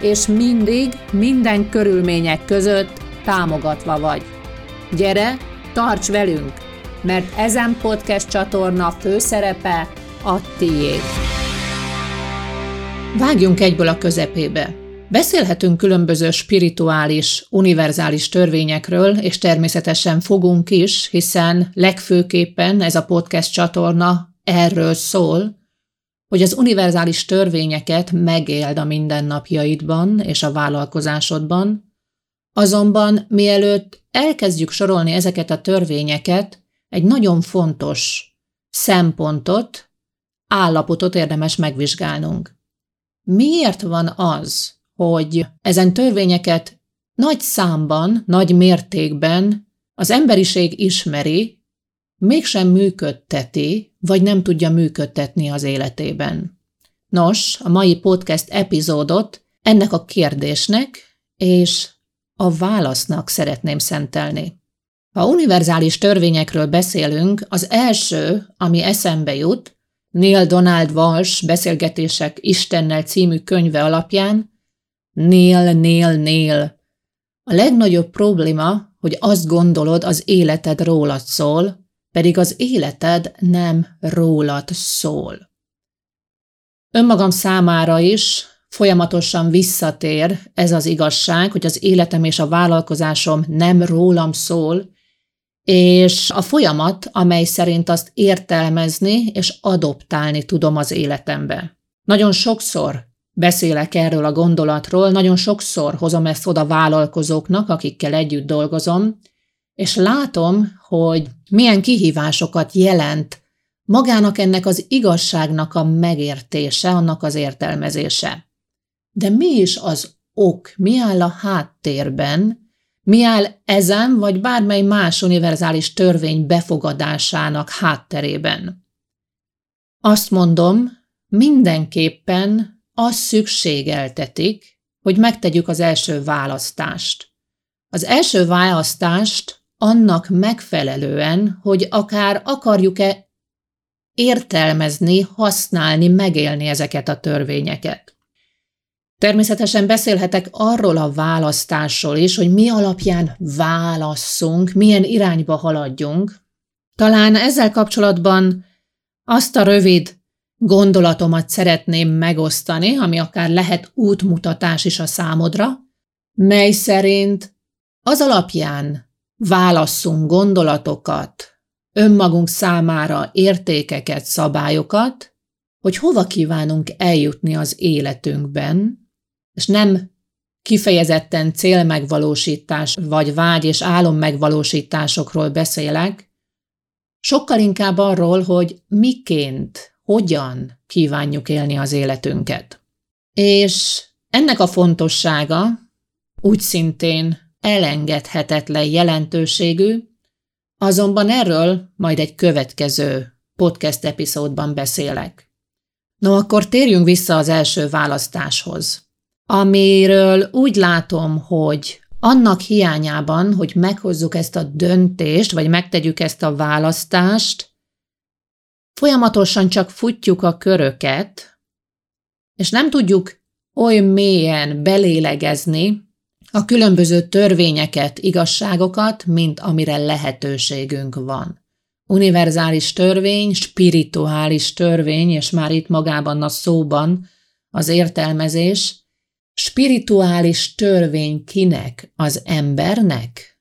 és mindig, minden körülmények között támogatva vagy. Gyere, tarts velünk, mert ezen podcast csatorna főszerepe a tiéd. Vágjunk egyből a közepébe. Beszélhetünk különböző spirituális, univerzális törvényekről, és természetesen fogunk is, hiszen legfőképpen ez a podcast csatorna erről szól, hogy az univerzális törvényeket megéld a mindennapjaidban és a vállalkozásodban, azonban mielőtt elkezdjük sorolni ezeket a törvényeket, egy nagyon fontos szempontot, állapotot érdemes megvizsgálnunk. Miért van az, hogy ezen törvényeket nagy számban, nagy mértékben az emberiség ismeri, mégsem működteti, vagy nem tudja működtetni az életében. Nos, a mai podcast epizódot ennek a kérdésnek és a válasznak szeretném szentelni. Ha univerzális törvényekről beszélünk, az első, ami eszembe jut, Neil Donald Walsh Beszélgetések Istennel című könyve alapján, Neil, Neil, Neil. A legnagyobb probléma, hogy azt gondolod, az életed rólad szól, pedig az életed nem rólad szól. Önmagam számára is folyamatosan visszatér ez az igazság, hogy az életem és a vállalkozásom nem rólam szól, és a folyamat, amely szerint azt értelmezni és adoptálni tudom az életembe. Nagyon sokszor beszélek erről a gondolatról, nagyon sokszor hozom ezt oda vállalkozóknak, akikkel együtt dolgozom, és látom, hogy milyen kihívásokat jelent magának ennek az igazságnak a megértése, annak az értelmezése. De mi is az ok, mi áll a háttérben, mi áll ezen vagy bármely más univerzális törvény befogadásának hátterében? Azt mondom, mindenképpen az szükségeltetik, hogy megtegyük az első választást. Az első választást annak megfelelően, hogy akár akarjuk-e értelmezni, használni, megélni ezeket a törvényeket. Természetesen beszélhetek arról a választásról is, hogy mi alapján válasszunk, milyen irányba haladjunk. Talán ezzel kapcsolatban azt a rövid gondolatomat szeretném megosztani, ami akár lehet útmutatás is a számodra, mely szerint az alapján válasszunk gondolatokat, önmagunk számára értékeket, szabályokat, hogy hova kívánunk eljutni az életünkben, és nem kifejezetten célmegvalósítás vagy vágy és álom megvalósításokról beszélek, sokkal inkább arról, hogy miként, hogyan kívánjuk élni az életünket. És ennek a fontossága úgy szintén elengedhetetlen jelentőségű, azonban erről majd egy következő podcast epizódban beszélek. No, akkor térjünk vissza az első választáshoz, amiről úgy látom, hogy annak hiányában, hogy meghozzuk ezt a döntést, vagy megtegyük ezt a választást, folyamatosan csak futjuk a köröket, és nem tudjuk oly mélyen belélegezni, a különböző törvényeket, igazságokat, mint amire lehetőségünk van. Univerzális törvény, spirituális törvény, és már itt magában a szóban az értelmezés, spirituális törvény kinek? Az embernek?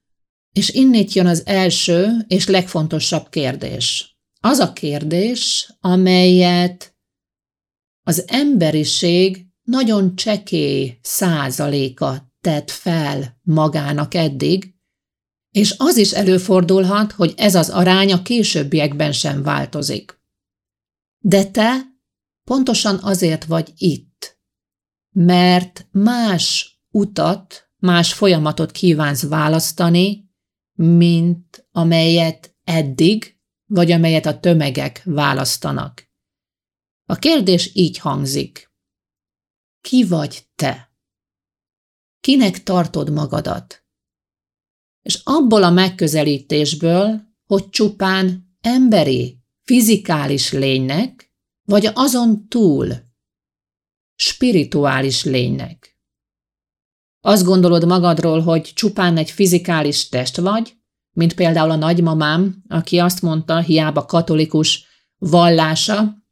És innét jön az első és legfontosabb kérdés. Az a kérdés, amelyet az emberiség nagyon csekély százaléka tett fel magának eddig, és az is előfordulhat, hogy ez az arány a későbbiekben sem változik. De te pontosan azért vagy itt, mert más utat, más folyamatot kívánsz választani, mint amelyet eddig, vagy amelyet a tömegek választanak. A kérdés így hangzik. Ki vagy te? Kinek tartod magadat? És abból a megközelítésből, hogy csupán emberi, fizikális lénynek, vagy azon túl, spirituális lénynek. Azt gondolod magadról, hogy csupán egy fizikális test vagy, mint például a nagymamám, aki azt mondta, hiába katolikus vallása,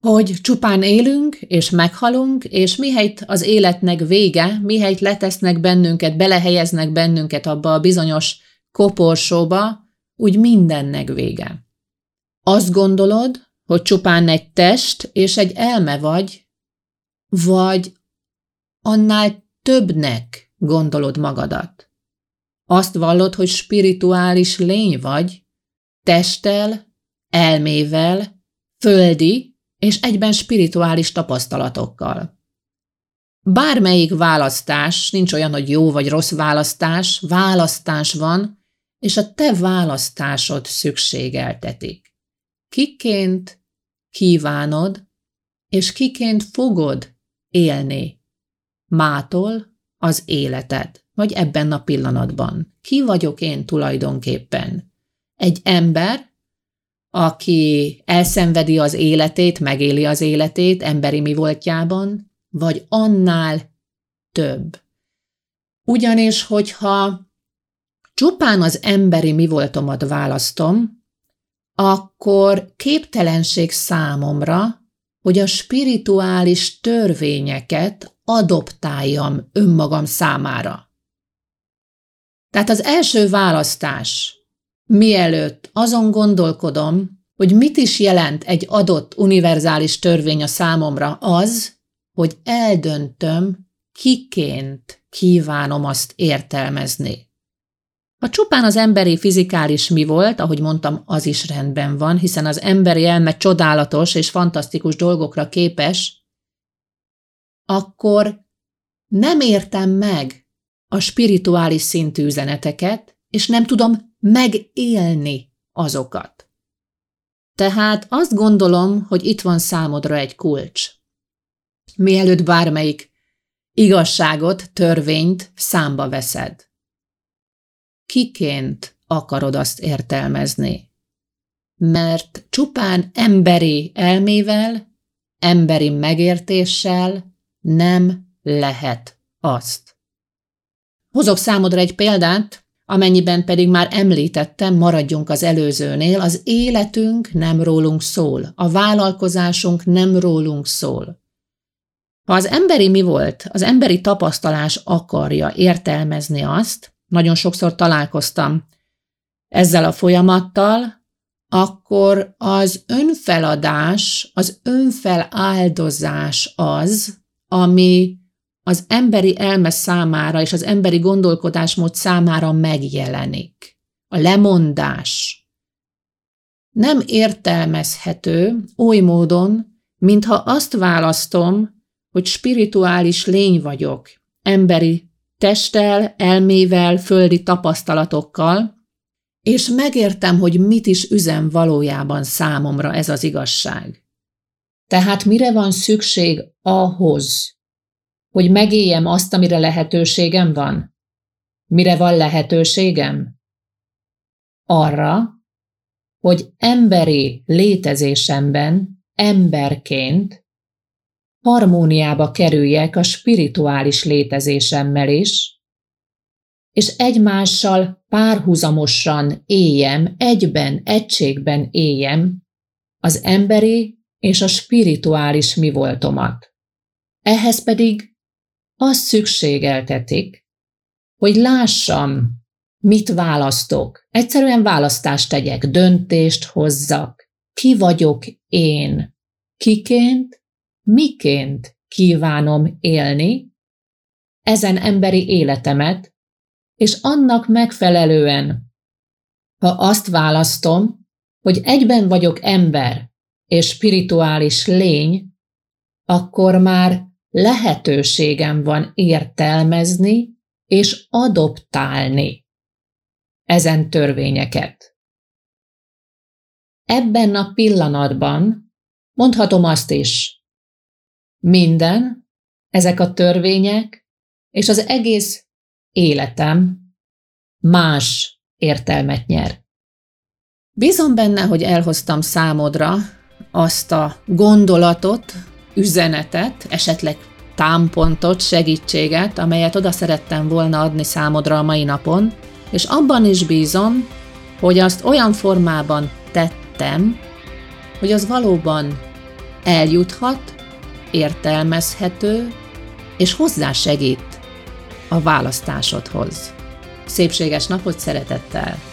hogy csupán élünk és meghalunk, és mihelyt az életnek vége, mihelyt letesznek bennünket, belehelyeznek bennünket abba a bizonyos koporsóba, úgy mindennek vége. Azt gondolod, hogy csupán egy test és egy elme vagy, vagy annál többnek gondolod magadat. Azt vallod, hogy spirituális lény vagy, testtel, elmével, földi és egyben spirituális tapasztalatokkal. Bármelyik választás, nincs olyan, hogy jó vagy rossz választás, választás van, és a te választásod szükségeltetik. Kiként kívánod, és kiként fogod élni mától az életed, vagy ebben a pillanatban. Ki vagyok én tulajdonképpen? Egy ember, aki elszenvedi az életét, megéli az életét emberi mi voltjában, vagy annál több. Ugyanis, hogyha csupán az emberi mi voltomat választom, akkor képtelenség számomra, hogy a spirituális törvényeket adoptáljam önmagam számára. Tehát az első választás, mielőtt azon gondolkodom, hogy mit is jelent egy adott univerzális törvény a számomra, az, hogy eldöntöm, kiként kívánom azt értelmezni. Ha csupán az emberi fizikális mi volt, ahogy mondtam, az is rendben van, hiszen az emberi elme csodálatos és fantasztikus dolgokra képes, akkor nem értem meg a spirituális szintű üzeneteket, és nem tudom megélni azokat. Tehát azt gondolom, hogy itt van számodra egy kulcs. Mielőtt bármelyik igazságot, törvényt számba veszed. Kiként akarod azt értelmezni? Mert csupán emberi elmével, emberi megértéssel nem lehet azt. Hozok számodra egy példát, Amennyiben pedig már említettem, maradjunk az előzőnél, az életünk nem rólunk szól, a vállalkozásunk nem rólunk szól. Ha az emberi mi volt, az emberi tapasztalás akarja értelmezni azt, nagyon sokszor találkoztam ezzel a folyamattal, akkor az önfeladás, az önfeláldozás az, ami az emberi elme számára és az emberi gondolkodásmód számára megjelenik. A lemondás nem értelmezhető oly módon, mintha azt választom, hogy spirituális lény vagyok, emberi testtel, elmével, földi tapasztalatokkal, és megértem, hogy mit is üzen valójában számomra ez az igazság. Tehát mire van szükség ahhoz, hogy megéljem azt, amire lehetőségem van? Mire van lehetőségem? Arra, hogy emberi létezésemben, emberként harmóniába kerüljek a spirituális létezésemmel is, és egymással párhuzamosan éljem, egyben, egységben éljem az emberi és a spirituális mi voltomat. Ehhez pedig azt szükségeltetik, hogy lássam, mit választok. Egyszerűen választást tegyek, döntést hozzak. Ki vagyok én? Kiként, miként kívánom élni ezen emberi életemet, és annak megfelelően, ha azt választom, hogy egyben vagyok ember és spirituális lény, akkor már lehetőségem van értelmezni és adoptálni ezen törvényeket. Ebben a pillanatban mondhatom azt is, minden, ezek a törvények és az egész életem más értelmet nyer. Bízom benne, hogy elhoztam számodra azt a gondolatot, üzenetet, esetleg támpontot, segítséget, amelyet oda szerettem volna adni számodra a mai napon, és abban is bízom, hogy azt olyan formában tettem, hogy az valóban eljuthat, értelmezhető, és hozzásegít a választásodhoz. Szépséges napot szeretettel!